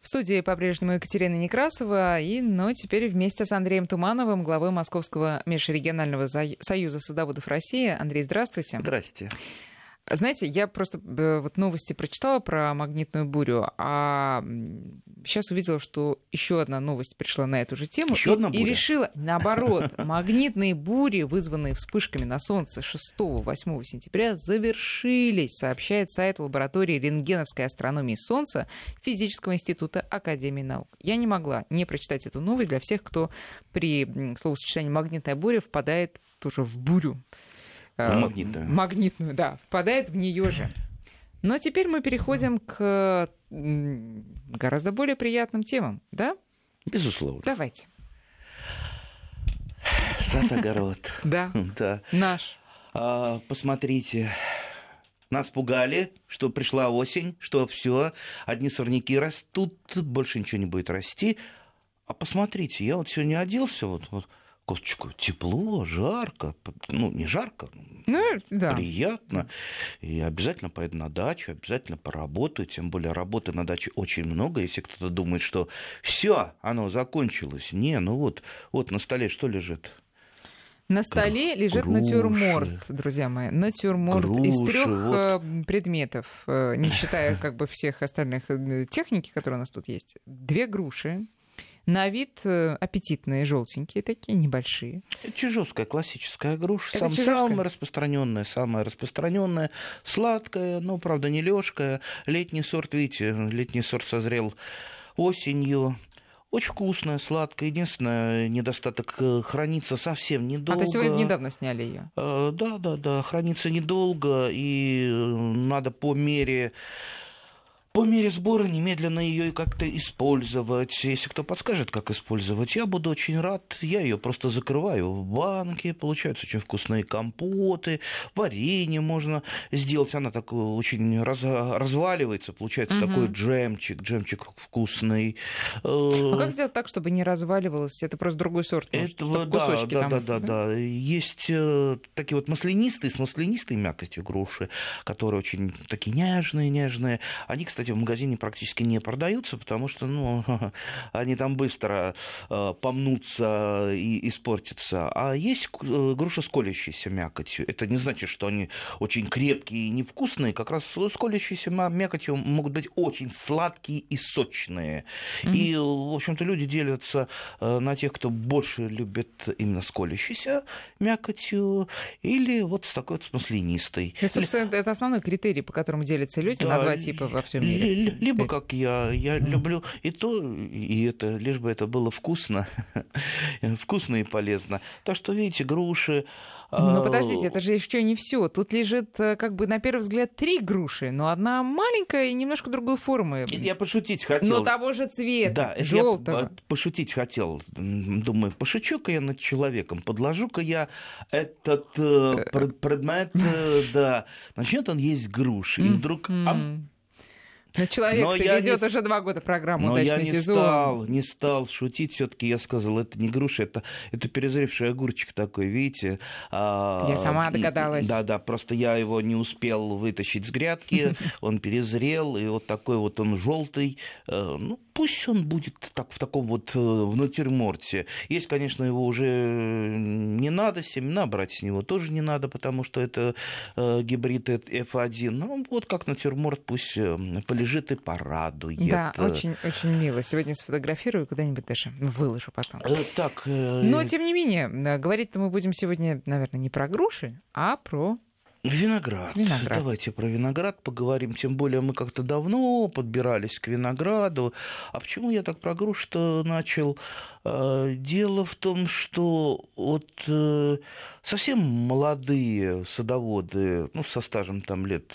В студии по-прежнему Екатерина Некрасова, и, но теперь вместе с Андреем Тумановым, главой Московского межрегионального союза садоводов России. Андрей, здравствуйте. Здрасте. Знаете, я просто э, вот новости прочитала про магнитную бурю, а сейчас увидела, что еще одна новость пришла на эту же тему. Еще и, одна буря? И решила, наоборот, магнитные бури, вызванные вспышками на Солнце 6-8 сентября, завершились, сообщает сайт лаборатории рентгеновской астрономии Солнца Физического института Академии наук. Я не могла не прочитать эту новость для всех, кто при словосочетании магнитная буря впадает тоже в бурю. Э, магнитную. Магнитную, да, впадает в нее же. Но теперь мы переходим к гораздо более приятным темам, да? Безусловно. Давайте. Сад-огород. Да. Да. Наш. А, посмотрите, нас пугали, что пришла осень, что все, одни сорняки растут, больше ничего не будет расти. А посмотрите, я вот сегодня оделся, вот, вот кофточку тепло, жарко, ну, не жарко, ну, да. приятно. И обязательно поеду на дачу, обязательно поработаю, тем более работы на даче очень много. Если кто-то думает, что все, оно закончилось. Не, ну вот, вот на столе что лежит? На столе Гру- лежит груши. натюрморт, друзья мои. Натюрморт груши, из трех вот. Э, предметов, э, не считая как бы всех остальных э, техники, которые у нас тут есть. Две груши, на вид э, аппетитные, желтенькие такие, небольшие. Это чижовская классическая груша. Сам, самая распространенная, самая распространенная, сладкая, но, правда, не лёжкая. Летний сорт, видите, летний сорт созрел осенью. Очень вкусная, сладкая. Единственное, недостаток э, хранится совсем недолго. А то есть вы недавно сняли ее? Э, да, да, да. Хранится недолго, и надо по мере по мере сбора немедленно ее как-то использовать. Если кто подскажет, как использовать, я буду очень рад. Я ее просто закрываю в банке, получаются очень вкусные компоты, варенье можно сделать. Она так очень раз, разваливается, получается угу. такой джемчик, джемчик вкусный. А как сделать так, чтобы не разваливалось? Это просто другой сорт. Может, Это, да, кусочки да, там, да, да, да, да. Есть э, такие вот маслянистые, с маслянистой мякотью груши, которые очень такие нежные, нежные. Они, кстати, кстати, в магазине практически не продаются, потому что ну, они там быстро э, помнутся и испортятся. А есть э, груша с колящейся мякотью. Это не значит, что они очень крепкие и невкусные. Как раз с колящейся мякотью могут быть очень сладкие и сочные. Mm-hmm. И, в общем-то, люди делятся э, на тех, кто больше любит именно с колящейся мякотью, или вот с такой вот с маслянистой. Это, это основной критерий, по которому делятся люди да, на два типа во всем мире. Либо как я, я люблю и то, и это, лишь бы это было вкусно, вкусно и полезно. Так что, видите, груши, ну, подождите, это же еще не все. Тут лежит, э, как бы, на первый взгляд, три груши, но одна маленькая и немножко другой формы. Я пошутить хотел. Но того же цвета, да, желтого. Я пошутить хотел. Думаю, пошучу-ка я над человеком, подложу-ка я этот э, предмет, э, да. Начнет он есть груши, и вдруг... Но человек Но ведет не... уже два года программу Но «Удачный я не сезон». Стал, не стал шутить. Все-таки я сказал, это не груша, это, это перезревший огурчик такой, видите. А, я сама догадалась. Да, да, просто я его не успел вытащить с грядки, он перезрел, и вот такой вот он желтый. Э, ну, пусть он будет так, в таком вот э, внутриморте. Есть, конечно, его уже не надо, семена брать с него тоже не надо, потому что это э, гибрид F1. Ну, вот как натюрморт пусть э, полежит и порадует. Да, очень, очень мило. Сегодня сфотографирую, куда-нибудь даже выложу потом. Так, Но, тем не менее, говорить-то мы будем сегодня, наверное, не про груши, а про Виноград. виноград. Давайте про виноград поговорим. Тем более мы как-то давно подбирались к винограду. А почему я так про грушу-то начал? А, дело в том, что вот э, совсем молодые садоводы, ну, со стажем там лет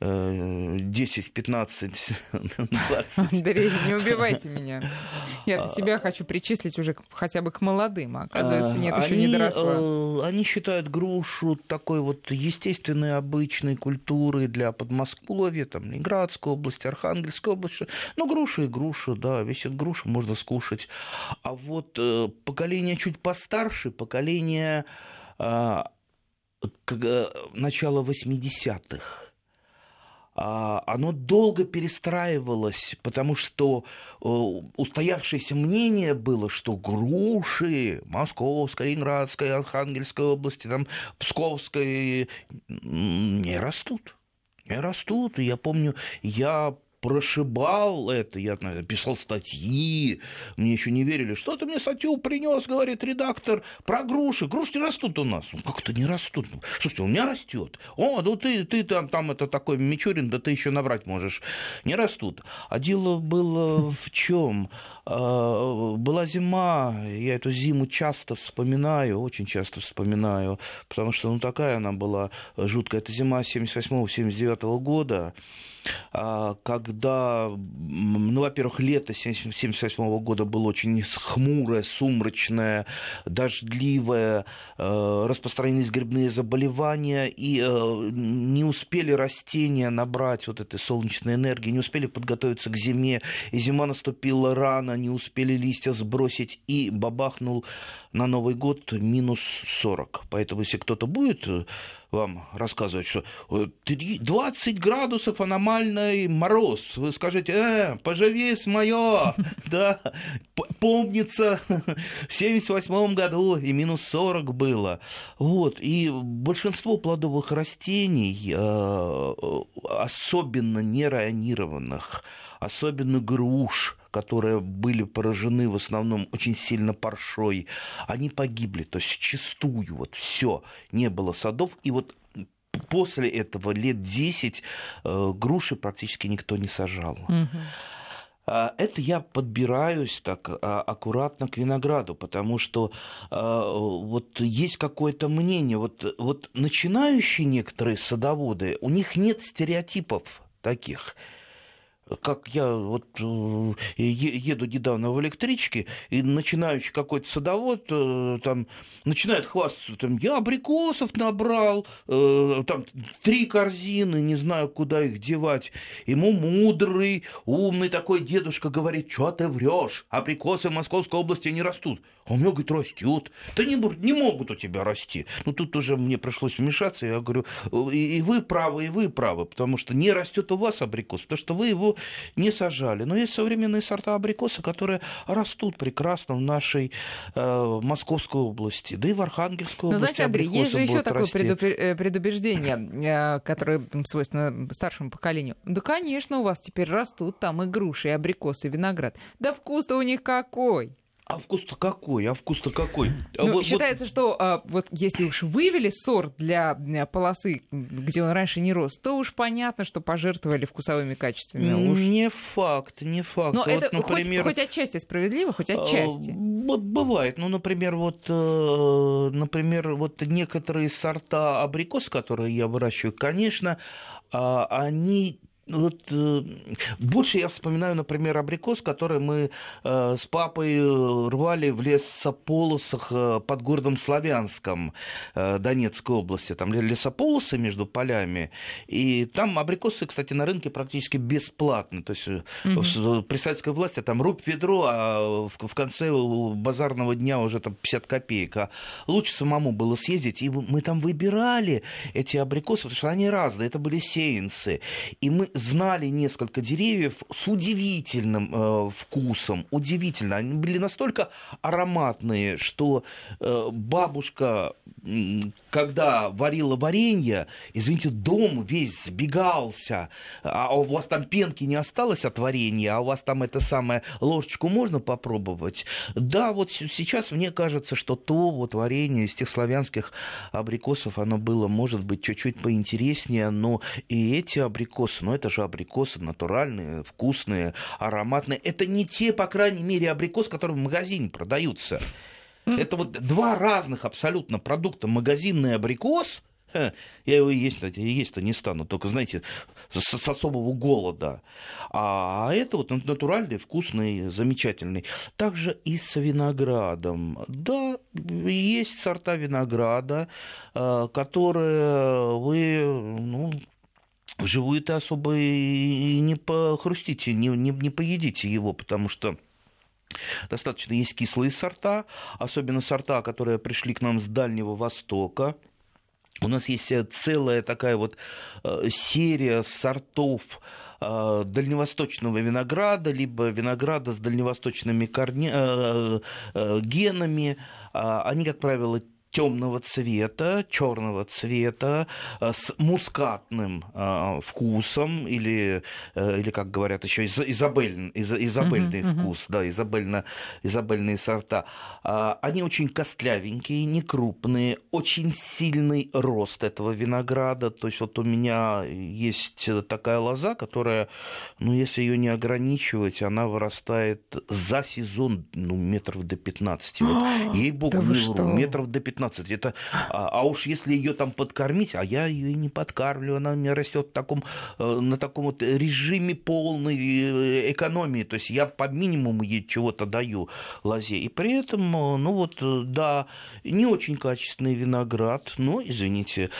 10, 15, 20. Андрей, не убивайте меня. Я себя хочу причислить уже хотя бы к молодым, а оказывается, нет, еще не доросла. Э, они считают грушу такой вот естественной, обычной культурой для Подмосковья, там, Ленинградской области, Архангельской области. Ну, груша и груша, да, весит груша, можно скушать. А вот э, поколение чуть постарше, поколение а, э, начала 80-х, а, оно долго перестраивалось, потому что э, устоявшееся мнение было, что груши Московской, Ленинградской, Архангельской области, там, Псковской не растут. Не растут. И я помню, я прошибал это, я писал статьи, мне еще не верили, что ты мне статью принес, говорит редактор, про груши. Груши растут у нас. Ну, как-то не растут. Слушайте, у меня растет. О, ну ты, ты там, там это такой Мичурин, да ты еще набрать можешь. Не растут. А дело было в чем? Была зима, я эту зиму часто вспоминаю, очень часто вспоминаю, потому что ну такая она была жуткая. Это зима 78-79 года. А, когда, ну, во-первых, лето 1978 года было очень хмурое, сумрачное, дождливое, э, распространились грибные заболевания, и э, не успели растения набрать вот этой солнечной энергии, не успели подготовиться к зиме, и зима наступила рано, не успели листья сбросить, и бабахнул на Новый год минус 40. Поэтому, если кто-то будет э, вам рассказывать, что 20 э, градусов аномальный мороз, вы скажете, э, поживись мое, да, помнится, в 78 году и минус 40 было. Вот, и большинство плодовых растений, э, особенно нейронированных, особенно груш, которые были поражены в основном очень сильно паршой, они погибли, то есть чистую, вот все, не было садов, и вот после этого лет 10 э, груши практически никто не сажал. Это я подбираюсь так а, аккуратно к винограду, потому что а, вот есть какое-то мнение, вот, вот начинающие некоторые садоводы, у них нет стереотипов таких как я вот э, еду недавно в электричке, и начинающий какой-то садовод э, там начинает хвастаться, там, я абрикосов набрал, э, там, три корзины, не знаю, куда их девать. Ему мудрый, умный такой дедушка говорит, что ты врешь, абрикосы в Московской области не растут. А у меня, говорит, растет. Да не, не могут у тебя расти. Ну, тут уже мне пришлось вмешаться, я говорю, и, и вы правы, и вы правы, потому что не растет у вас абрикос, потому что вы его не сажали. Но есть современные сорта абрикоса, которые растут прекрасно в нашей э, Московской области, да и в Архангельской Но, области. знаете, Андрей, есть же еще такое э, предубеждение, э, которое свойственно старшему поколению. Да, конечно, у вас теперь растут там и груши, и абрикосы, и виноград. Да вкус-то у них какой! А вкус-то какой? А вкус-то какой? А ну, вот, считается, вот... что а, вот если уж вывели сорт для полосы, где он раньше не рос, то уж понятно, что пожертвовали вкусовыми качествами. Уж... Не факт, не факт. Но вот, это например... хоть, хоть отчасти справедливо, хоть а, отчасти. Вот бывает. Ну, например, вот, э, например, вот некоторые сорта абрикос, которые я выращиваю, конечно, а, они вот, э, больше я вспоминаю, например, абрикос, который мы э, с папой э, рвали в лесополосах э, под городом Славянском э, Донецкой области. Там лесополосы между полями. И там абрикосы, кстати, на рынке практически бесплатно. То есть mm-hmm. при советской власти там рубь ведро, а в, в конце базарного дня уже там 50 копеек. А лучше самому было съездить. И мы там выбирали эти абрикосы, потому что они разные. Это были сеянцы. И мы знали несколько деревьев с удивительным э, вкусом, удивительно. Они были настолько ароматные, что э, бабушка, когда варила варенье, извините, дом весь сбегался, а у вас там пенки не осталось от варенья, а у вас там это самое ложечку можно попробовать. Да, вот сейчас мне кажется, что то вот варенье из тех славянских абрикосов, оно было, может быть, чуть-чуть поинтереснее, но и эти абрикосы, ну это это же абрикосы натуральные, вкусные, ароматные. Это не те, по крайней мере, абрикосы, которые в магазине продаются. Это вот два разных абсолютно продукта. Магазинный абрикос, я его есть, есть-то не стану, только, знаете, с, с особого голода. А это вот натуральный, вкусный, замечательный. Также и с виноградом. Да, есть сорта винограда, э, которые вы ну, вживую ты особо и не похрустите, не, не, не поедите его, потому что достаточно есть кислые сорта, особенно сорта, которые пришли к нам с Дальнего Востока, У нас есть целая такая вот серия сортов дальневосточного винограда, либо винограда с дальневосточными корня... генами. Они, как правило, темного цвета, черного цвета, э, с мускатным э, вкусом, или, э, или как говорят еще, изабель, из, изабельный uh-huh, вкус, uh-huh. да, изабельно, изабельные сорта. А, они очень костлявенькие, не крупные, очень сильный рост этого винограда. То есть вот у меня есть такая лоза, которая, ну, если ее не ограничивать, она вырастает за сезон, ну, метров до 15. Вот, ей-богу, да метров до 15 15. Это, а, а уж если ее там подкормить, а я ее не подкармливаю, она у меня растет таком, э, на таком вот режиме полной э, экономии. То есть я по минимуму ей чего-то даю лозе. И при этом, э, ну вот, да, не очень качественный виноград, но, извините,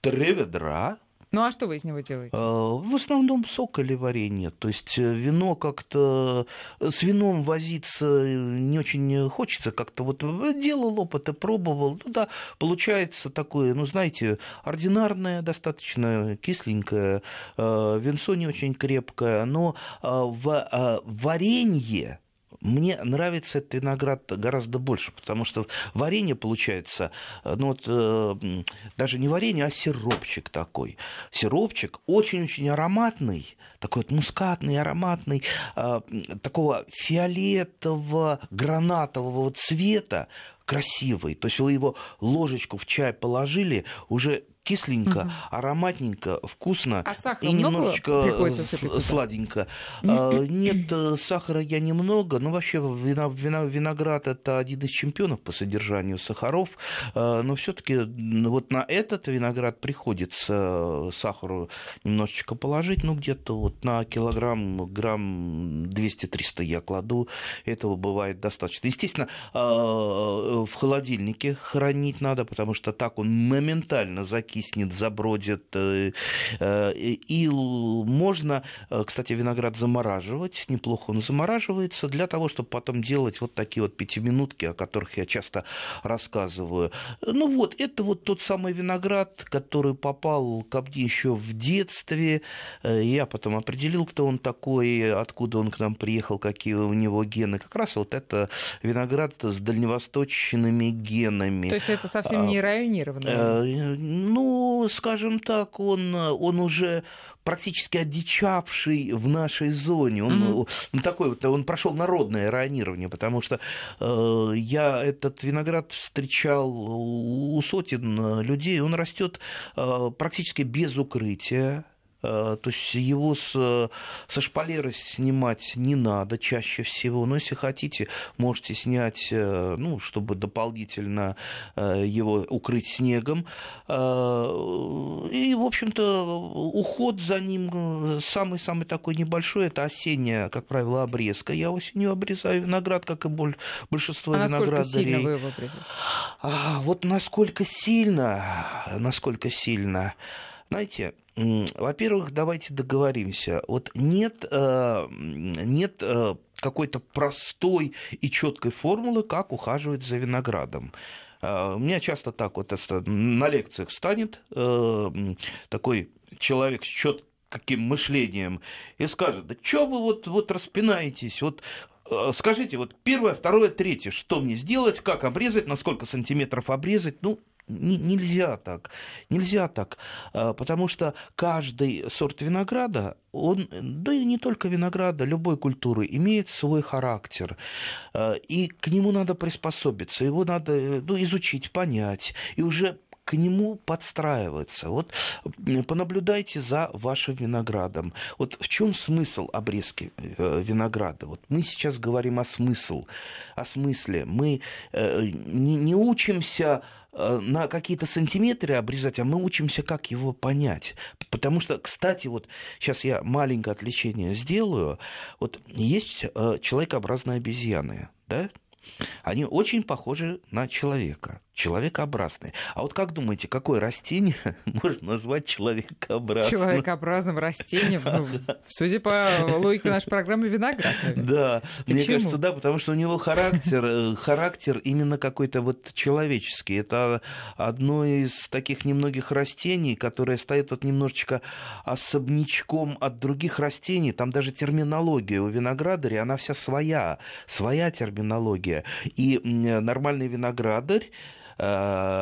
три ведра ну а что вы из него делаете? А, в основном сок или варенье. То есть э, вино как-то... С вином возиться не очень хочется. Как-то вот делал опыт и пробовал. Ну да, получается такое, ну знаете, ординарное, достаточно кисленькое. Э, винцо не очень крепкое. Но э, в варенье мне нравится этот виноград гораздо больше, потому что варенье получается, э, ну вот э, даже не варенье, а сиропчик такой. Сиропчик очень-очень ароматный, такой вот мускатный, ароматный, э, такого фиолетового, гранатового цвета, красивый. То есть вы его ложечку в чай положили, уже кисленько, угу. ароматненько, вкусно а и немножечко сладенько. А, нет, э, сахара я немного, но вообще виноград это один из чемпионов по содержанию сахаров, а, но все-таки вот на этот виноград приходится сахару немножечко положить, ну где-то вот на килограмм, грамм 200-300 я кладу, этого бывает достаточно. Естественно, а, в холодильнике хранить надо, потому что так он моментально закисывает закиснет, забродит. Э, э, и можно, э, кстати, виноград замораживать, неплохо он замораживается, для того, чтобы потом делать вот такие вот пятиминутки, о которых я часто рассказываю. Ну вот, это вот тот самый виноград, который попал ко мне еще в детстве. Я потом определил, кто он такой, откуда он к нам приехал, какие у него гены. Как раз вот это виноград с дальневосточными генами. То есть это совсем не районированный? Ну, ну, скажем так, он, он уже практически одичавший в нашей зоне. Он, mm-hmm. такой вот, он прошел народное ранирование, потому что э, я этот виноград встречал у сотен людей. Он растет э, практически без укрытия. Э, то есть его с, со шпалеры снимать не надо чаще всего. Но если хотите, можете снять, э, ну, чтобы дополнительно э, его укрыть снегом. И, в общем-то, уход за ним самый-самый такой небольшой. Это осенняя, как правило, обрезка. Я осенью обрезаю виноград, как и большинство а виноградарей. насколько сильно вы его обрезаете? А, вот насколько сильно, насколько сильно. Знаете, во-первых, давайте договоримся. Вот нет, э, нет э, какой-то простой и четкой формулы, как ухаживать за виноградом. Э, у меня часто так вот на лекциях станет такой человек с четким каким мышлением и скажет, да что вы вот, вот распинаетесь, вот скажите, вот первое, второе, третье, что мне сделать, как обрезать, на сколько сантиметров обрезать, ну, нельзя так, нельзя так, а, потому что каждый сорт винограда, он, да и не только винограда, любой культуры, имеет свой характер, а, и к нему надо приспособиться, его надо ну, изучить, понять, и уже к нему подстраиваться. Вот понаблюдайте за вашим виноградом. Вот в чем смысл обрезки э, винограда? Вот мы сейчас говорим о смысл, о смысле. Мы э, не учимся Э, на какие-то сантиметры обрезать, а мы учимся, как его понять. Потому что, кстати, вот сейчас я маленькое отвлечение сделаю. Вот есть человекообразные обезьяны, да? Они очень похожи на человека. Человекообразные. А вот как думаете, какое растение можно назвать человекообразным? Человекообразным растением? Ну, судя по логике нашей программы, виноград. Наверное. Да, Почему? мне кажется, да, потому что у него характер, э, характер именно какой-то вот человеческий. Это одно из таких немногих растений, которое стоит вот немножечко особнячком от других растений. Там даже терминология у виноградаря, она вся своя, своя терминология. И нормальный виноградарь,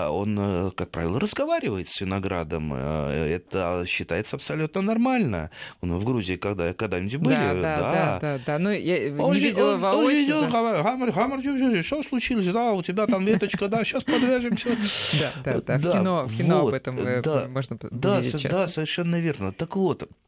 он, э, как правило, разговаривает с виноградом. Э, это считается абсолютно нормально. В Грузии когда, когда-нибудь были? Да, да, да. да, да, да. Ну, я он не видела он, воочию. Он, да. Хамар, Хамар, что случилось? Да, у тебя там веточка, да, сейчас подвяжемся. Да, да, да. В кино, в кино об этом можно Да, да, совершенно верно. Так вот, Э,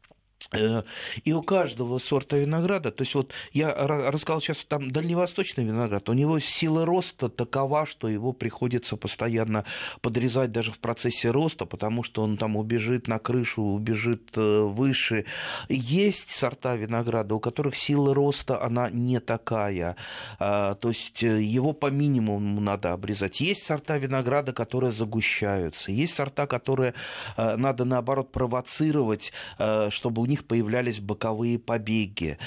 и у каждого сорта винограда, то есть вот я рассказал сейчас там дальневосточный виноград, у него сила роста такова, что его приходится постоянно подрезать даже в процессе роста, потому что он там убежит на крышу, убежит э, выше. Есть сорта винограда, у которых сила роста, она не такая, а, то есть э, его по минимуму надо обрезать. Есть сорта винограда, которые загущаются, есть сорта, которые надо наоборот провоцировать, чтобы у них появлялись боковые побеги.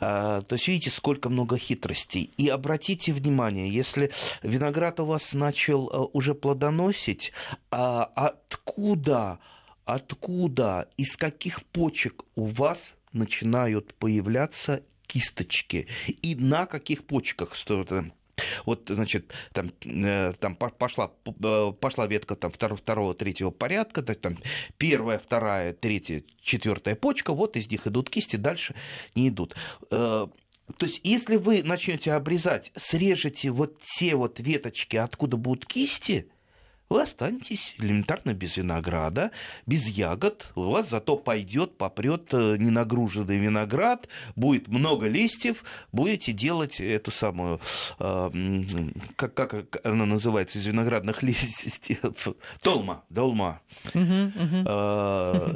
А, то есть видите, сколько много хитростей. И обратите внимание, если виноград у вас начал э, уже плодоносить, а откуда, откуда, из каких почек у вас начинают появляться кисточки и на каких почках, что вот, значит, там, э, там пошла, э, пошла ветка там, второго, второго, третьего порядка, там, первая, вторая, третья, четвертая почка, вот из них идут кисти, дальше не идут. Э, то есть, если вы начнете обрезать, срежете вот те вот веточки, откуда будут кисти, вы останетесь элементарно без винограда, без ягод. У вас зато пойдет, попрет э, ненагруженный виноград, будет много листьев, будете делать эту самую, э, как, как она называется из виноградных листьев, толма, долма. Э,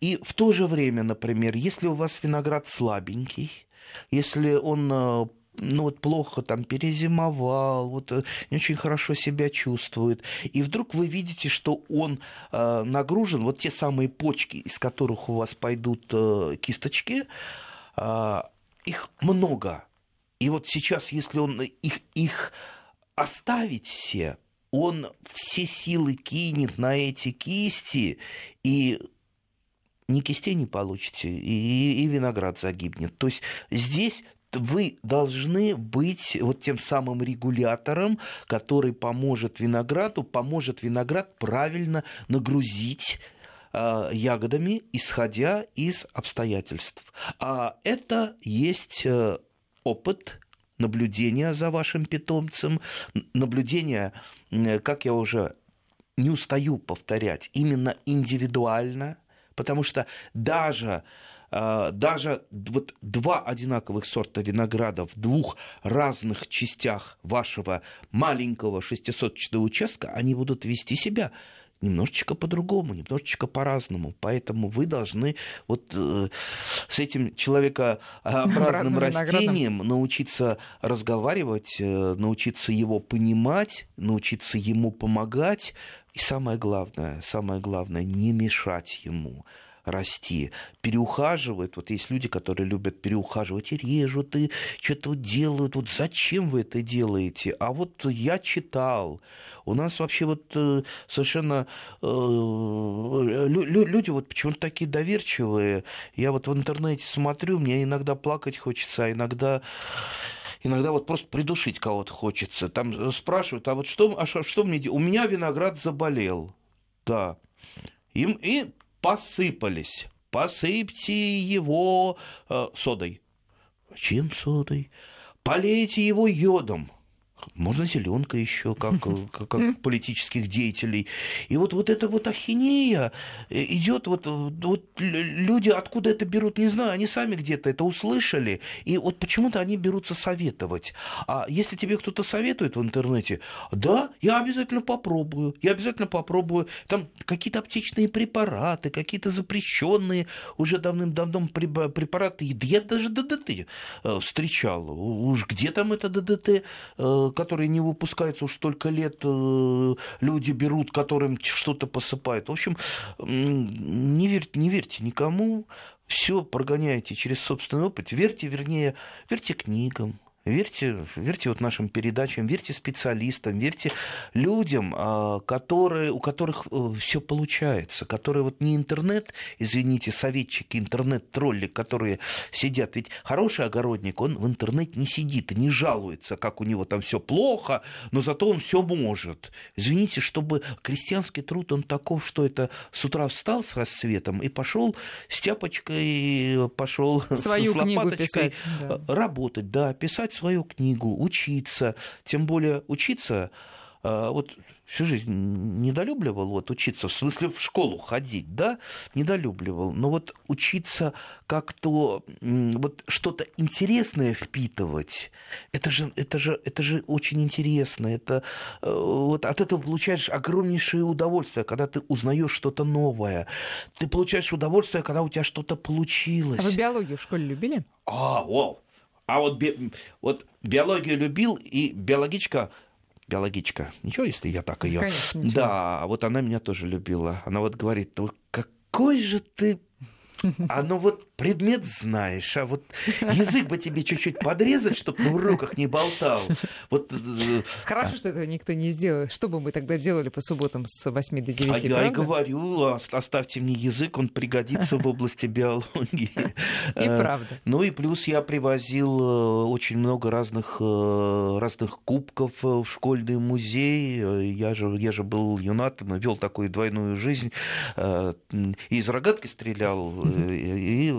и в то же время, например, если у вас виноград слабенький, если он ну вот плохо там перезимовал, вот э, не очень хорошо себя чувствует, и вдруг вы видите, что он э, нагружен, вот те самые почки, из которых у вас пойдут э, кисточки, э, их много. И вот сейчас, если он их, их оставить все, он все силы кинет на эти кисти, и ни кистей не получите, и, и виноград загибнет. То есть здесь вы должны быть вот тем самым регулятором, который поможет винограду, поможет виноград правильно нагрузить э, ягодами, исходя из обстоятельств. А это есть э, опыт наблюдения за вашим питомцем, наблюдение, как я уже не устаю повторять, именно индивидуально, потому что даже а, даже вот два одинаковых сорта винограда в двух разных частях вашего маленького шестисоточного участка, они будут вести себя немножечко по-другому, немножечко по-разному. Поэтому вы должны вот э, с этим человекообразным растением научиться разговаривать, э, научиться его понимать, научиться ему помогать. И самое главное, самое главное, не мешать ему расти. Переухаживают. Вот есть люди, которые любят переухаживать и режут, и что-то делают. Вот зачем вы это делаете? А вот я читал. У нас вообще вот э, совершенно э, люди вот почему-то такие доверчивые. Я вот в интернете смотрю, мне иногда плакать хочется, а иногда иногда вот просто придушить кого-то хочется. Там спрашивают, а вот что, а что, что мне делать? У меня виноград заболел. Да. Им, и посыпались. Посыпьте его э, содой. Чем содой? Полейте его йодом. Можно зеленка еще, как, как, как политических деятелей. И вот, вот эта вот ахинея э, идет, вот, вот люди откуда это берут, не знаю, они сами где-то это услышали, и вот почему-то они берутся советовать. А если тебе кто-то советует в интернете, да, я обязательно попробую, я обязательно попробую. Там какие-то аптечные препараты, какие-то запрещенные уже давным-давно препараты. Я даже ДДТ э, встречал. Уж где там это ДДТ, э, которые не выпускаются уж столько лет, люди берут, которым что-то посыпают. В общем, не верьте, не верьте никому, все прогоняете через собственный опыт. Верьте, вернее, верьте книгам, Верьте, верьте вот нашим передачам, верьте специалистам, верьте людям, а, которые, у которых э, все получается, которые вот не интернет, извините, советчики, интернет-тролли, которые сидят. Ведь хороший огородник, он в интернете не сидит и не жалуется, как у него там все плохо, но зато он все может. Извините, чтобы крестьянский труд, он таков, что это с утра встал с рассветом и пошел с тяпочкой, пошел Свою с лопаточкой писать, да. работать, да, писать свою книгу, учиться. Тем более учиться, а, вот всю жизнь недолюбливал вот учиться, в смысле в школу ходить, да, недолюбливал, но вот учиться как-то вот что-то интересное впитывать, это же, это же, это же очень интересно, это э, вот от этого получаешь огромнейшее удовольствие, когда ты узнаешь что-то новое, ты получаешь удовольствие, когда у тебя что-то получилось. А вы биологию в школе любили? А, вау, а вот, би, вот биологию любил, и биологичка биологичка. Ничего, если я так ее. Да, вот она меня тоже любила. Она вот говорит, какой же ты а ну вот предмет знаешь, а вот язык бы тебе чуть-чуть подрезать, чтобы на уроках не болтал. Вот, э, Хорошо, а... что этого никто не сделал. Что бы мы тогда делали по субботам с 8 до 9, А правда? я и говорю, оставьте мне язык, он пригодится в области биологии. И правда. Ну и плюс я привозил э, очень много разных, э, разных кубков в школьный музей. Я же, я же был юнатом, вел такую двойную жизнь. Из рогатки стрелял, и,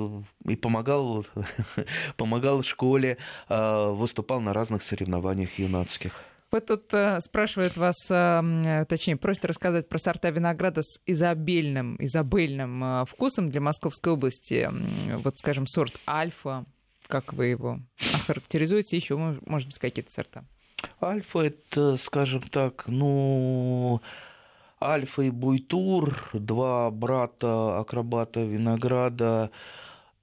и помогал, помогал школе, а, выступал на разных соревнованиях юнацких. Вот тут э, спрашивают вас, э, точнее, просят рассказать про сорта винограда с изобильным, изобильным э, вкусом для Московской области. Вот, скажем, сорт альфа, как вы его охарактеризуете? Еще, может быть, какие-то сорта? Альфа это, скажем так, ну, Альфа и Буйтур, два брата акробата Винограда,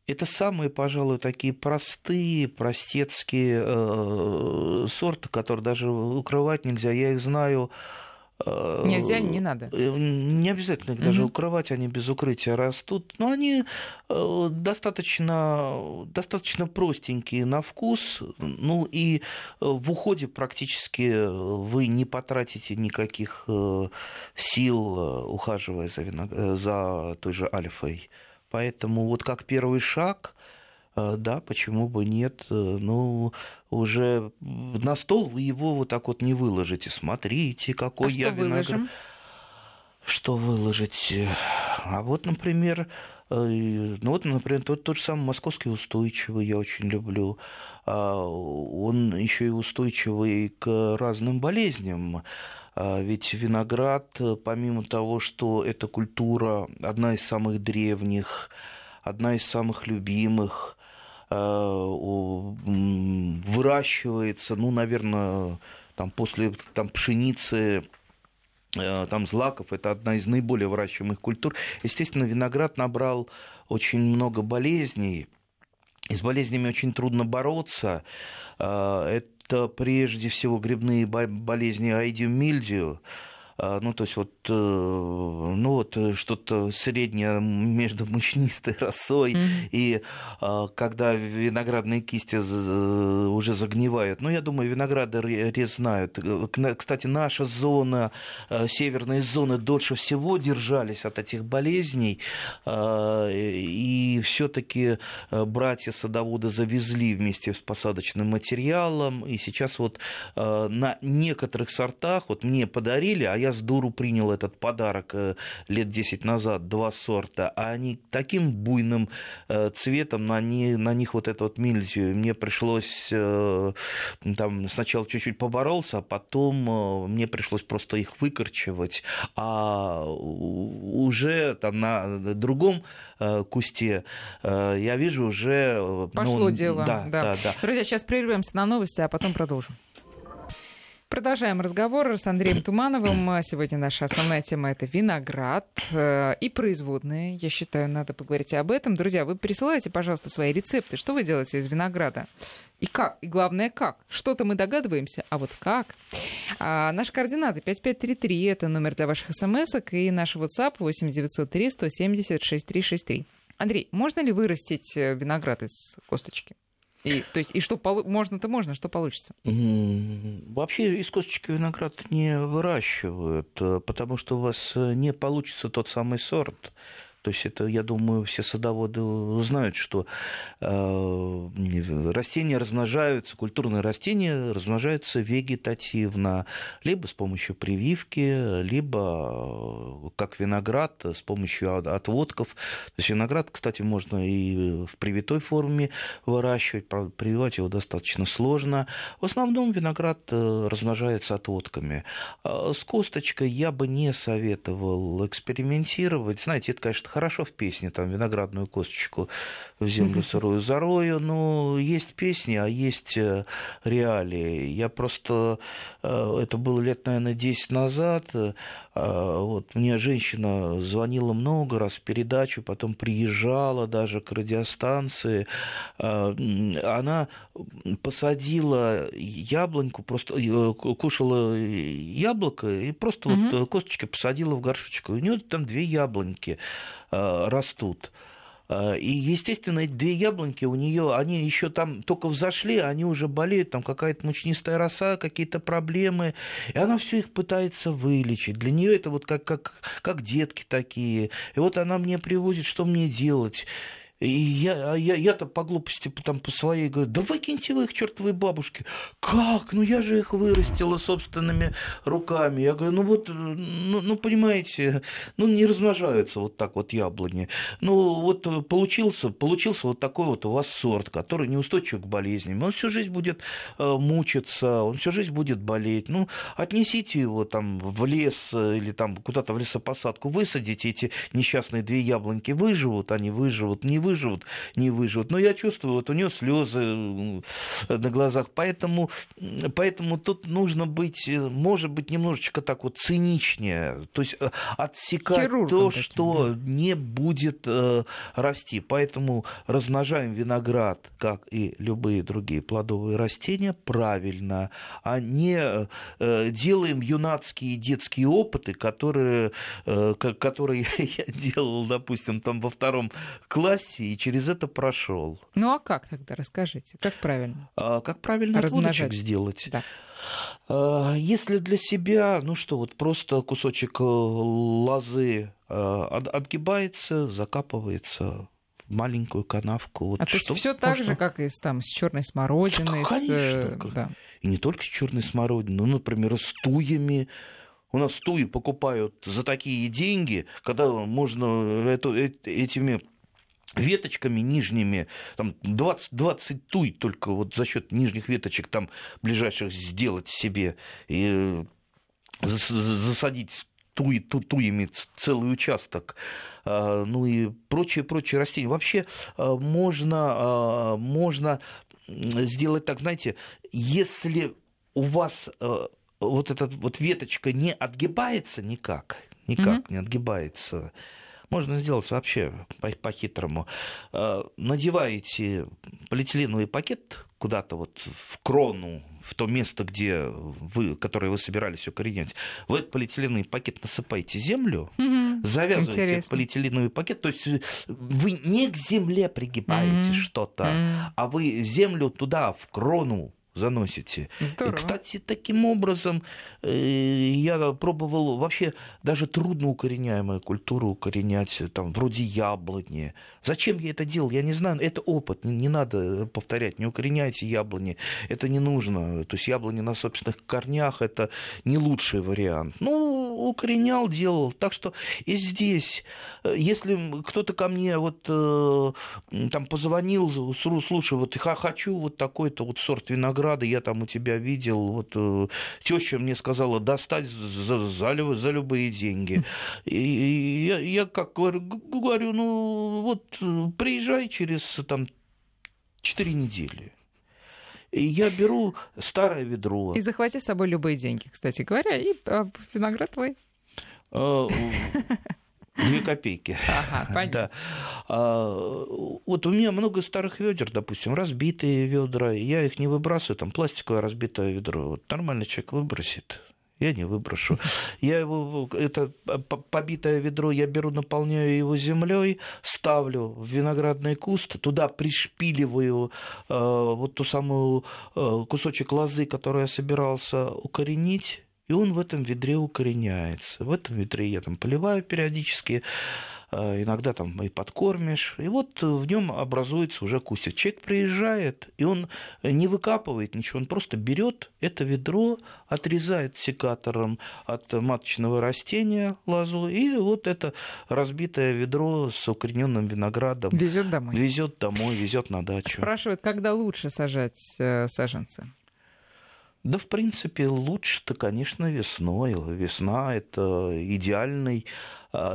это самые, пожалуй, такие простые, простецкие э, сорты, которые даже укрывать нельзя. Я их знаю Нельзя, не надо. Э, не обязательно их даже угу. укрывать, они без укрытия растут, но они э, достаточно, достаточно простенькие на вкус, ну и в уходе практически вы не потратите никаких сил, ухаживая за, виног... за той же альфой. Поэтому вот как первый шаг, да, почему бы нет, ну, уже на стол вы его вот так вот не выложите. Смотрите, какой а я что виноград. Выложим? Что выложить? А вот, например, э, ну вот, например, тот, тот же самый московский устойчивый я очень люблю. А, он еще и устойчивый к разным болезням. А, ведь виноград, помимо того, что эта культура одна из самых древних, одна из самых любимых, Э, выращивается, ну, наверное, там после там, пшеницы э, там злаков, это одна из наиболее выращиваемых культур. Естественно, виноград набрал очень много болезней, и с болезнями очень трудно бороться. Э, это прежде всего грибные болезни айдиум мильдию, а, ну, то есть вот, э, ну, вот э, что-то среднее между мучнистой росой, mm-hmm. и а, когда виноградные кисти уже загнивают, ну, я думаю, виноградары знают. Кстати, наша зона, э, северные зоны дольше всего держались от этих болезней, а, и все-таки братья-садоводы завезли вместе с посадочным материалом, и сейчас вот на некоторых сортах, вот мне подарили, а я с дуру принял этот подарок э, лет 10 назад, два сорта, а они таким буйным э, цветом, на, не, на них вот это вот мильдию. Мне пришлось э, там сначала чуть-чуть поборолся, а потом мне пришлось просто их выкорчевать, а уже там на другом кусте я вижу уже... Пошло ну, дело. Да, да. Да, да. Друзья, сейчас прервемся на новости, а потом продолжим. Продолжаем разговор с Андреем Тумановым. Сегодня наша основная тема это виноград э, и производные. Я считаю, надо поговорить об этом. Друзья, вы присылайте, пожалуйста, свои рецепты. Что вы делаете из винограда? И как? И главное, как? Что-то мы догадываемся, а вот как? А, наши координаты 5533 это номер для ваших смс и наш WhatsApp 8903 170 6363. Андрей, можно ли вырастить э, виноград из косточки? И, то есть, и что можно-то можно, что получится? Вообще из косточки виноград не выращивают, э, потому что у вас э, не получится тот самый сорт, то есть это, я думаю, все садоводы знают, что э, растения размножаются, культурные растения размножаются вегетативно, либо с помощью прививки, либо э, как виноград с помощью отводков. То есть виноград, кстати, можно и в привитой форме выращивать, правда, прививать его достаточно сложно. В основном виноград э, размножается отводками. С косточкой я бы не советовал экспериментировать. Знаете, это, конечно, хорошо в песне, там, виноградную косточку в землю сырую зарою, но есть песни, а есть э, реалии. Я просто, э, это было лет, наверное, 10 назад, э, вот, мне женщина звонила много раз в передачу, потом приезжала даже к радиостанции, она посадила яблоньку, просто кушала яблоко и просто угу. вот косточки посадила в горшочку. У нее там две яблоньки. Э, растут. Э, и, естественно, эти две яблоньки у нее, они еще там только взошли, они уже болеют, там какая-то мучнистая роса, какие-то проблемы, и она все их пытается вылечить. Для нее это вот как, как, как детки такие. И вот она мне привозит, что мне делать. И я, а я, я-то по глупости там, по своей говорю, да выкиньте вы их, чертовой бабушки. Как? Ну я же их вырастила собственными руками. Я говорю, ну вот, ну, ну понимаете, ну не размножаются вот так вот яблони. Ну вот получился, получился вот такой вот у вас сорт, который неустойчив к болезням. Он всю жизнь будет э, мучиться, он всю жизнь будет болеть. Ну отнесите его там в лес э, или там куда-то в лесопосадку, высадите эти несчастные две яблоньки, выживут они, выживут, не выживут, не выживут. Но я чувствую, вот у нее слезы на глазах. Поэтому, поэтому тут нужно быть, может быть, немножечко так вот циничнее. То есть э, отсекать Хирургом то, таким, что да. не будет э, расти. Поэтому размножаем виноград, как и любые другие плодовые растения, правильно, а не э, делаем юнацкие детские опыты, которые, которые я делал, допустим, там во втором классе, России и через это прошел. Ну а как тогда, расскажите, как правильно? А, как правильно отводочек сделать? Да. А, если для себя, ну что, вот просто кусочек э, лозы а, отгибается, закапывается в маленькую канавку. Вот а то есть все так же, как и с, там, с черной смородиной. Конечно. С, да. И не только с черной смородиной, ну, например, с туями. У нас туи покупают за такие деньги, когда можно эту, этими веточками нижними, там 20, 20 туй только вот за счет нижних веточек там ближайших сделать себе и э, засадить туи, ту, туями целый участок, а, ну и прочие-прочие растения. Вообще а, можно, а, можно сделать так, знаете, если у вас вот эта вот веточка не отгибается никак, никак mm-hmm. не отгибается, можно сделать вообще по-хитрому. Э, надеваете полиэтиленовый пакет куда-то вот в крону, в то место, где вы, которое вы собирались укоренять, в этот полиэтиленовый пакет насыпаете землю, угу. завязываете Интересно. полиэтиленовый пакет, то есть вы не к земле пригибаете угу. что-то, угу. а вы землю туда, в крону заносите. Здорово. И, кстати, таким образом э, я пробовал вообще даже трудно укореняемую культуру укоренять, там, вроде яблони. Зачем я это делал, я не знаю. Это опыт, не, не надо повторять, не укореняйте яблони, это не нужно. То есть яблони на собственных корнях – это не лучший вариант. Ну, укоренял, делал. Так что и здесь, э, если кто-то ко мне вот э, там позвонил, слушай, вот хочу вот такой-то вот сорт винограда, винограда я там у тебя видел, вот э, теща мне сказала достать за, за, за любые деньги. И я, я как говорю, говорю, ну вот приезжай через там 4 недели. И я беру старое ведро. И захвати с собой любые деньги, кстати говоря, и а, виноград твой. Две копейки. Ага, понятно. Да. А, вот у меня много старых ведер, допустим, разбитые ведра. Я их не выбрасываю, там пластиковое разбитое ведро. Вот нормальный человек выбросит я не выброшу. Я его, это побитое ведро я беру, наполняю его землей, ставлю в виноградный куст, туда пришпиливаю э, вот ту самую э, кусочек лозы, который я собирался укоренить, и он в этом ведре укореняется. В этом ведре я там поливаю периодически, Э, иногда там и подкормишь, и вот в нем образуется уже кустик. Человек приезжает, и он не выкапывает ничего, он просто берет это ведро, отрезает секатором от маточного растения лозу, и вот это разбитое ведро с укорененным виноградом везет домой. Везет домой, везет на дачу. Спрашивают, когда лучше сажать э, саженцы? Да, в принципе, лучше-то, конечно, весной. Весна – это идеальный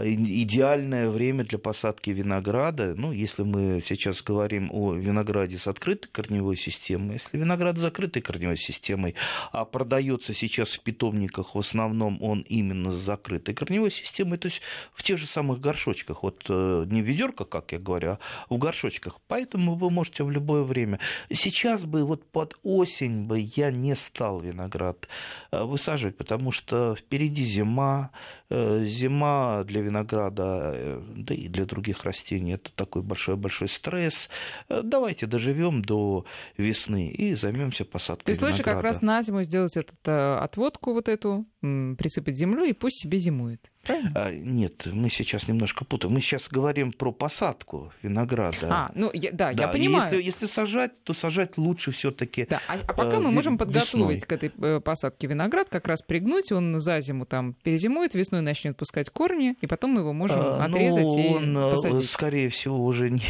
идеальное время для посадки винограда. Ну, если мы сейчас говорим о винограде с открытой корневой системой, если виноград с закрытой корневой системой, а продается сейчас в питомниках в основном он именно с закрытой корневой системой, то есть в тех же самых горшочках, вот э, не в ведерках, как я говорю, а в горшочках. Поэтому вы можете в любое время. Сейчас бы вот под осень бы я не стал виноград э, высаживать, потому что впереди зима, зима для винограда, э, да и для других растений это такой большой-большой стресс. Э, давайте доживем до весны и займемся посадкой То есть лучше как раз на зиму сделать эту э, отводку вот эту, присыпать землей и пусть себе зимует. Правильно? А, нет, мы сейчас немножко путаем. Мы сейчас говорим про посадку винограда. А, ну я, да, да, я понимаю. Если, если сажать, то сажать лучше все-таки. Да, а, а пока э, мы можем подготовить весной. к этой э, посадке виноград, как раз пригнуть, он за зиму там перезимует, весной начнет пускать корни, и потом мы его можем а, отрезать ну, и он, э, посадить. Скорее всего, уже не,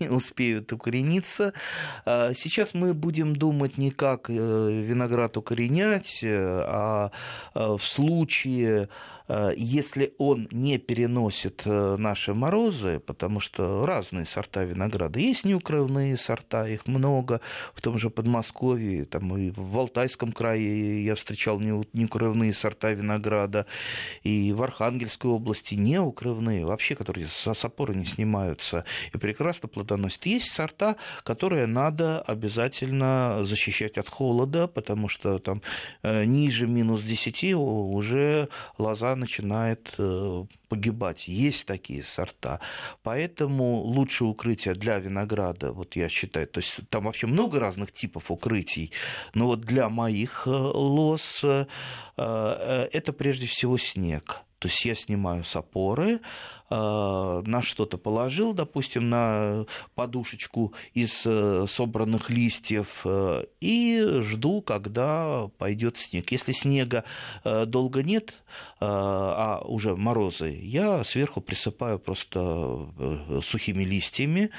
не успеют укорениться. А, сейчас мы будем думать не как э, виноград укоренять, а в случае если он не переносит э, наши морозы, потому что разные сорта винограда, есть неукрывные сорта, их много, в том же Подмосковье, там и в Алтайском крае я встречал неукрывные сорта винограда, и в Архангельской области неукрывные, вообще, которые с опоры не снимаются и прекрасно плодоносят. Есть сорта, которые надо обязательно защищать от холода, потому что там э, ниже минус 10 уже лоза начинает э, погибать. Есть такие сорта. Поэтому лучшее укрытие для винограда, вот я считаю, то есть там вообще много разных типов укрытий, но вот для моих э, лос э, это прежде всего снег. То есть я снимаю с опоры, на что-то положил, допустим, на подушечку из э, собранных листьев, э, и жду, когда пойдет снег. Если снега долго нет, а уже морозы, я сверху присыпаю просто сухими листьями,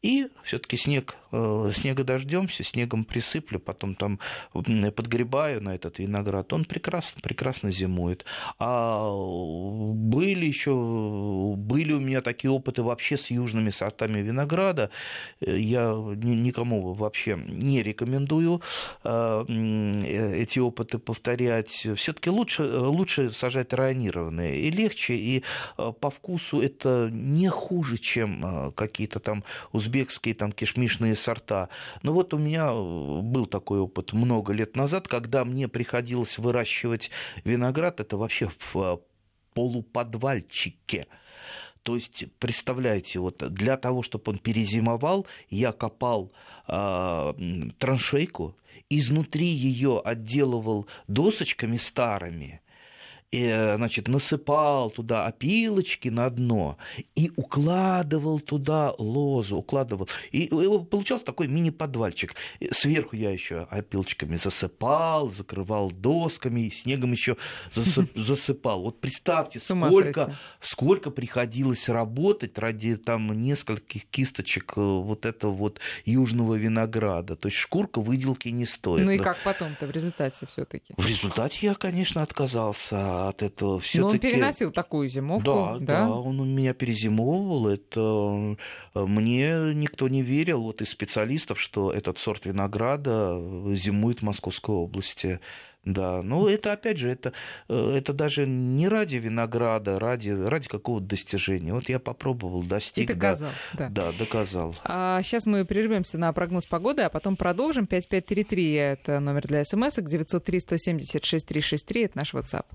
и все-таки снег, э, снега дождемся, снегом присыплю, потом там подгребаю на этот виноград, он прекрасно, прекрасно зимует. А были еще, были у меня такие опыты вообще с южными сортами винограда. Я никому вообще не рекомендую э, эти опыты повторять. Все-таки лучше, лучше сажать районированные и легче, и э, по вкусу это не хуже, чем какие-то там узбекские там кишмишные сорта. Но вот у меня э, был такой опыт много лет назад, когда мне приходилось выращивать виноград, это вообще в э, полуподвальчике. То есть, представляете, вот для того, чтобы он перезимовал, я копал э, траншейку, изнутри ее отделывал досочками старыми, и, э, значит, насыпал туда опилочки на дно и укладывал туда лозу, укладывал. И получался такой мини-подвальчик. Сверху я еще опилочками засыпал, закрывал досками, и снегом еще засыпал. Вот представьте, сколько, сколько приходилось работать ради там нескольких кисточек э, вот этого вот южного винограда. То есть шкурка выделки не стоит. Ну и как потом-то в результате все таки В результате я, конечно, отказался от этого все Но он переносил такую зимовку, да? Да, да, он меня перезимовывал. Это э, мне никто не верил, вот из специалистов, что этот сорт винограда зимует в Московской области. Да, ну это опять же, это, э, это даже не ради винограда, ради, ради какого-то достижения. Вот я попробовал, достиг. И доказал. Да, да. да доказал. А сейчас мы прервемся на прогноз погоды, а потом продолжим. 5533 это номер для смс, 903 176 363 это наш WhatsApp.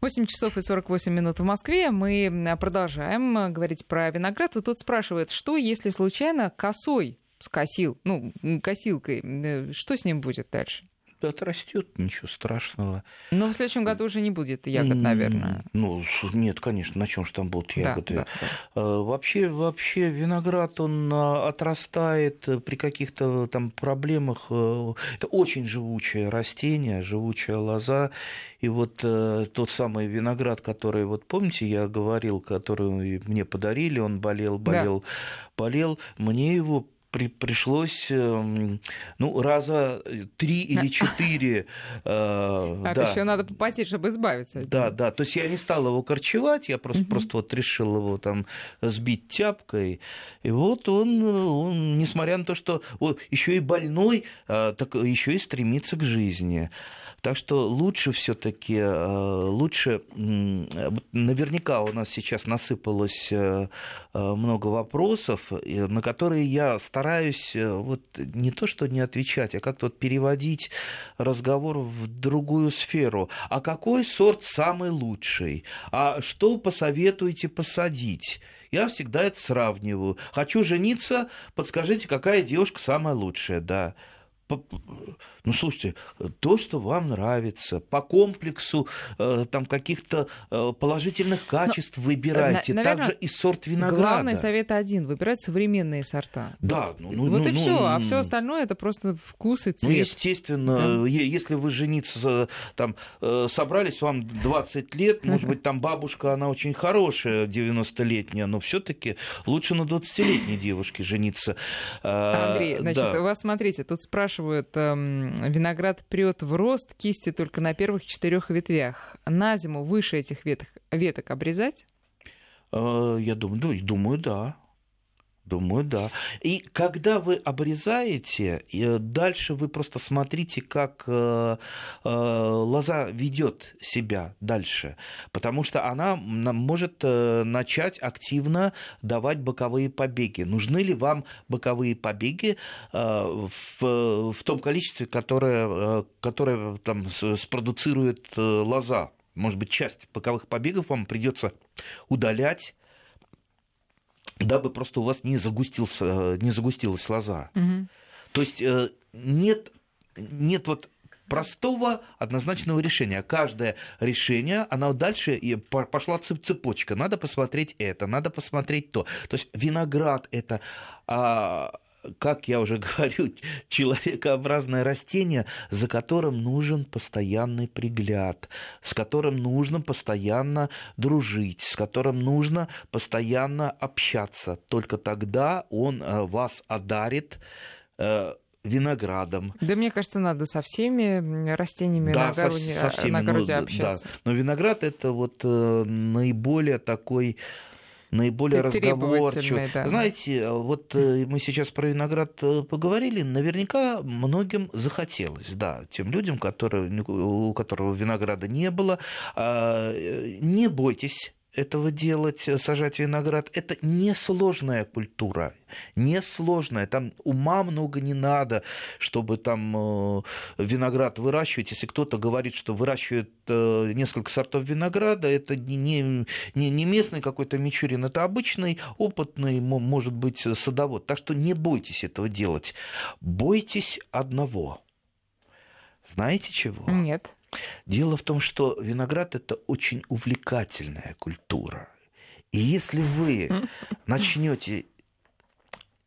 8 часов и 48 минут в Москве. Мы продолжаем говорить про виноград. Вот тут спрашивают, что если случайно косой скосил, ну, косилкой, э, что с ним будет дальше? Отрастет, ничего страшного. Но в следующем году уже не будет ягод, наверное. Ну, нет, конечно, на чем же там будут ягоды. Да, да, да. Вообще, вообще виноград, он а, отрастает при каких-то там проблемах. Э, это очень живучее растение, живучая лоза. И вот э, тот самый виноград, который, вот помните, я говорил, который мне подарили, он болел, болел, да. болел, мне его при, пришлось эм, ну, раза три или четыре. Э, а да. еще надо попотеть, чтобы избавиться от Да, да. То есть я не стал его корчевать, я просто, просто вот решил его там сбить тяпкой. И вот он, он несмотря на то, что вот, еще и больной, э, так еще и стремится к жизни. Так что лучше все-таки, э, лучше, наверняка у нас сейчас насыпалось э, э, много вопросов, на которые я стараюсь вот не то что не отвечать, а как-то вот переводить разговор в другую сферу. А какой сорт самый лучший? А что посоветуете посадить? Я всегда это сравниваю. Хочу жениться, подскажите, какая девушка самая лучшая, да ну, слушайте, то, что вам нравится, по комплексу э, там каких-то э, положительных качеств Но, выбирайте, наверное, также и сорт винограда. Главный совет один: выбирать современные сорта. Да, ну, ну, вот ну, и ну, все, ну, а все остальное это просто вкус и цвет. Ну, естественно, да. если вы жениться там э, собрались, вам 20 лет, может быть, там бабушка, она очень хорошая, 90-летняя, но все-таки лучше на 20-летней девушке жениться. Андрей, значит, да. у вас смотрите, тут спрашивают спрашивают, эм, виноград прет в рост кисти только на первых четырех ветвях. На зиму выше этих веток, веток обрезать? Э, я думаю, думаю, да. Думаю, да. И когда вы обрезаете, дальше вы просто смотрите, как э, э, лоза ведет себя дальше, потому что она может э, начать активно давать боковые побеги. Нужны ли вам боковые побеги в том количестве, которое, которое там спродуцирует лоза? Может быть, часть боковых побегов вам придется удалять дабы просто у вас не, загустился, не загустилась лоза. Угу. То есть э, нет, нет вот простого однозначного решения. Каждое решение, оно дальше и пошла цепочка. Надо посмотреть это, надо посмотреть то. То есть виноград это а, как я уже говорю, человекообразное растение, за которым нужен постоянный пригляд, с которым нужно постоянно дружить, с которым нужно постоянно общаться. Только тогда он э, вас одарит э, виноградом. Да, мне кажется, надо со всеми растениями да, на, огороде, со, со всеми, на огороде ну, общаться. Да. Но виноград это вот э, наиболее такой наиболее разговорчивый. Да. Знаете, вот э, мы сейчас про виноград э, поговорили, наверняка многим захотелось, да, тем людям, которые, у которого винограда не было. А, э, не бойтесь этого делать, э, сажать виноград, это несложная культура, несложная. Там ума много не надо, чтобы там э, виноград выращивать. Если кто-то говорит, что выращивает э, несколько сортов винограда, это не, не, не местный какой-то мичурин, это обычный, опытный, может быть, садовод. Так что не бойтесь этого делать. Бойтесь одного. Знаете чего? Нет. Дело в том, что виноград это очень увлекательная культура. И если вы начнете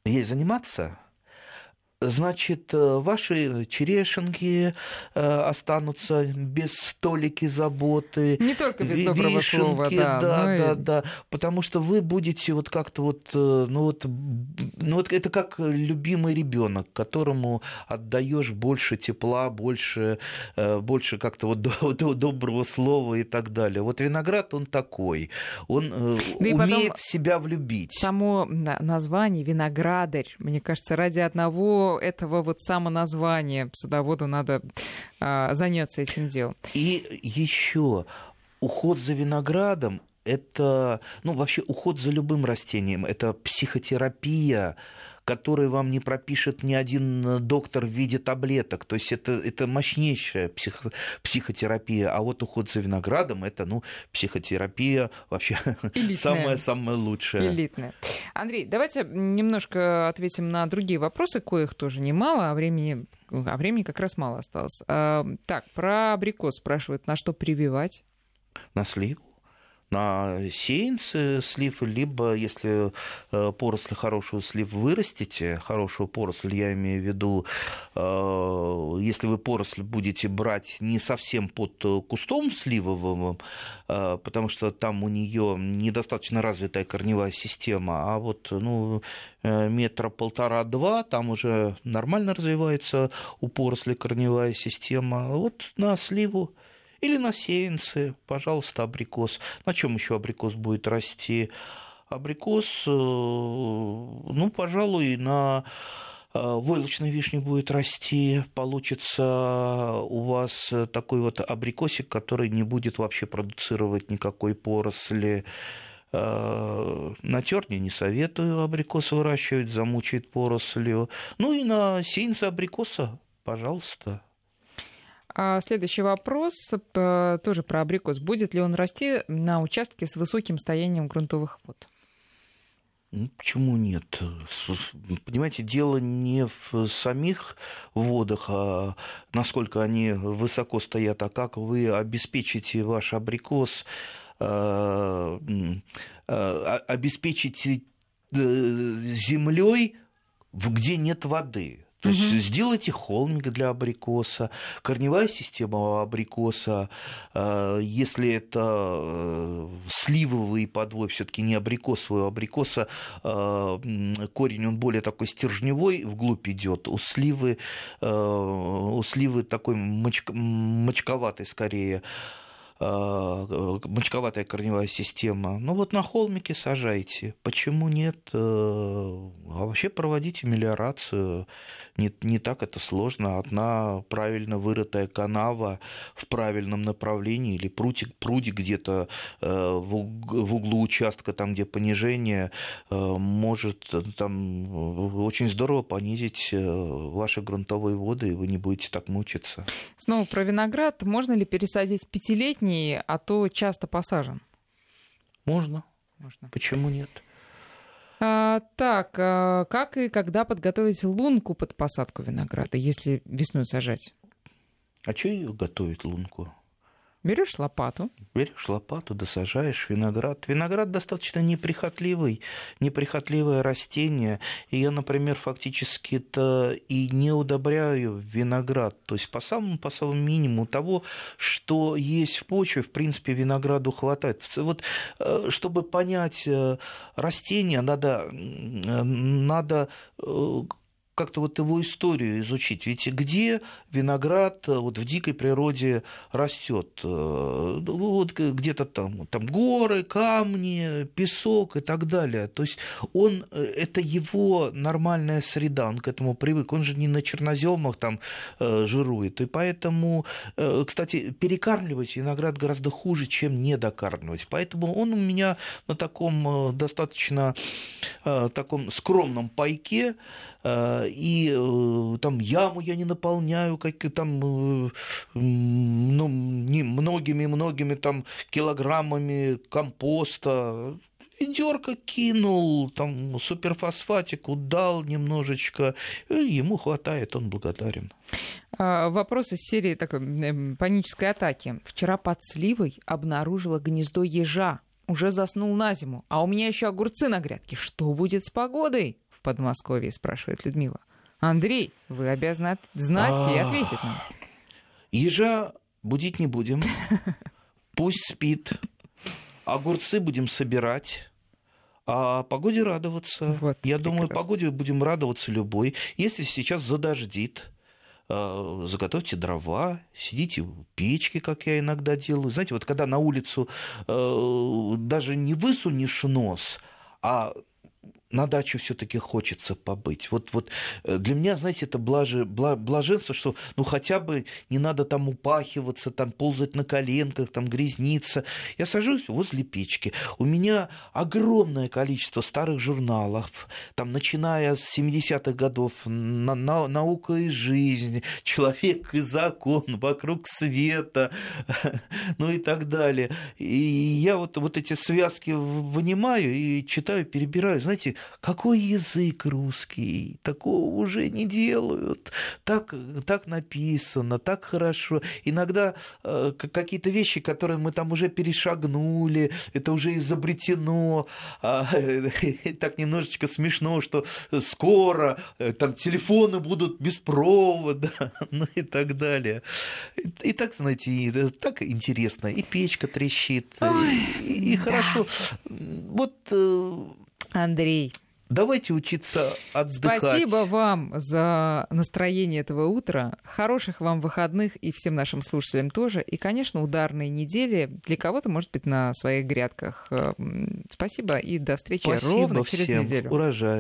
ей заниматься, значит, э, ваши черешенки э, останутся без столики заботы. Не только без доброго слова, да. Да, да, и... да, потому что вы будете вот как-то вот, э, ну вот, ну вот это как любимый ребенок, которому отдаешь больше тепла, больше, больше как-то вот доброго слова и так далее. Вот виноград, он такой, он да умеет себя влюбить. Само название виноградарь, мне кажется, ради одного этого вот самоназвания садоводу надо а, заняться этим делом. И еще уход за виноградом это, ну, вообще уход за любым растением, это психотерапия, который вам не пропишет ни один э, доктор в виде таблеток. То есть это, это мощнейшая психо, психотерапия. А вот уход за виноградом это ну, психотерапия вообще самая-самая лучшая. Элитная. Андрей, давайте немножко ответим на другие вопросы, коих тоже немало, а времени, а времени как раз мало осталось. А, так, про абрикос спрашивают, на что прививать? На сливу на сеянцы слив, либо если э, поросль хорошую слив вырастите, хорошую поросль, я имею в виду, э, если вы поросль будете брать не совсем под кустом сливовым, э, потому что там у нее недостаточно развитая корневая система, а вот ну, метра полтора-два, там уже нормально развивается у поросли корневая система. Вот на сливу или на сеянцы, пожалуйста, абрикос. На чем еще абрикос будет расти? Абрикос, э, ну, пожалуй, на э, войлочной вишне будет расти, получится у вас такой вот абрикосик, который не будет вообще продуцировать никакой поросли. Э, на терне не советую абрикос выращивать, замучает порослью. Ну и на сеянце абрикоса, пожалуйста. А следующий вопрос тоже про абрикос. Будет ли он расти на участке с высоким стоянием грунтовых вод? Ну, почему нет? Понимаете, дело не в самих водах, а насколько они высоко стоят, а как вы обеспечите ваш абрикос, э, э, обеспечите э, землей, где нет воды. То есть угу. сделайте холмик для абрикоса, корневая система абрикоса, э, если это э, сливовый подвой, все-таки не абрикосовый, а абрикоса э, корень он более такой стержневой, вглубь идет. У сливы, у сливы такой мочковатый скорее мочковатая корневая система. Ну вот на холмике сажайте. Почему нет? А вообще проводите мелиорацию не, не так это сложно. Одна правильно вырытая канава в правильном направлении или прутик, прудик где-то э, в углу участка, там, где понижение, э, может там очень здорово понизить э, ваши грунтовые воды, и вы не будете так мучиться. Снова про виноград. Можно ли пересадить пятилетний, а то часто посажен? Можно. Можно. Почему нет? А, так, а как и когда подготовить лунку под посадку винограда, если весной сажать? А что ее готовить лунку? Берешь лопату. Берешь лопату, досажаешь виноград. Виноград достаточно неприхотливый, неприхотливое растение. И я, например, фактически-то и не удобряю виноград. То есть по самому, по самому минимуму того, что есть в почве, в принципе, винограду хватает. Вот э, чтобы понять э, растение, надо, надо э, как-то вот его историю изучить. Ведь где виноград э, вот в дикой природе растет? Э, ну, вот где-то там, там горы, камни, песок и так далее. То есть он, э, это его нормальная среда, он к этому привык. Он же не на черноземах там жирует. И поэтому, кстати, перекармливать виноград гораздо хуже, чем недокармливать. Поэтому он у меня на таком достаточно таком скромном пайке и э, там яму я не наполняю, как там э, ну, многими-многими там килограммами компоста, ведерко кинул, там суперфосфатику дал немножечко, ему хватает, он благодарен. А, вопрос из серии такой панической атаки. Вчера под сливой обнаружила гнездо ежа. Уже заснул на зиму, а у меня еще огурцы на грядке. Что будет с погодой? В Подмосковье, спрашивает Людмила. Андрей, вы обязаны знать и ответить нам. Ежа будить не будем. Пусть спит. Огурцы будем собирать. А погоде радоваться. Вот, Я думаю, погоде будем радоваться любой. Если сейчас задождит, э, заготовьте дрова, сидите в печке, как я иногда делаю. Знаете, вот когда на улицу э, даже не высунешь нос, а на дачу все-таки хочется побыть. Вот, вот э, для меня, знаете, это блаже, блаженство, что ну хотя бы не надо там упахиваться, там ползать на коленках, там грязниться. Я сажусь возле печки. У меня огромное количество старых журналов, там начиная с 70-х годов, на, на, наука и жизнь, человек и закон, вокруг света, ну и так далее. И я вот, вот эти связки вынимаю и читаю, перебираю. Знаете, какой язык русский, такого уже не делают, так, так написано, так хорошо. Иногда э, какие-то вещи, которые мы там уже перешагнули, это уже изобретено, э, так немножечко смешно, что скоро э, там телефоны будут без провода, ну и так далее. И, и так, знаете, так интересно, и печка трещит, Ой, и, и да. хорошо. Вот э, Андрей. Давайте учиться отдыхать. Спасибо вам за настроение этого утра. Хороших вам выходных и всем нашим слушателям тоже. И, конечно, ударные недели. Для кого-то, может быть, на своих грядках. Спасибо и до встречи Спасибо ровно через всем. неделю. Урожай.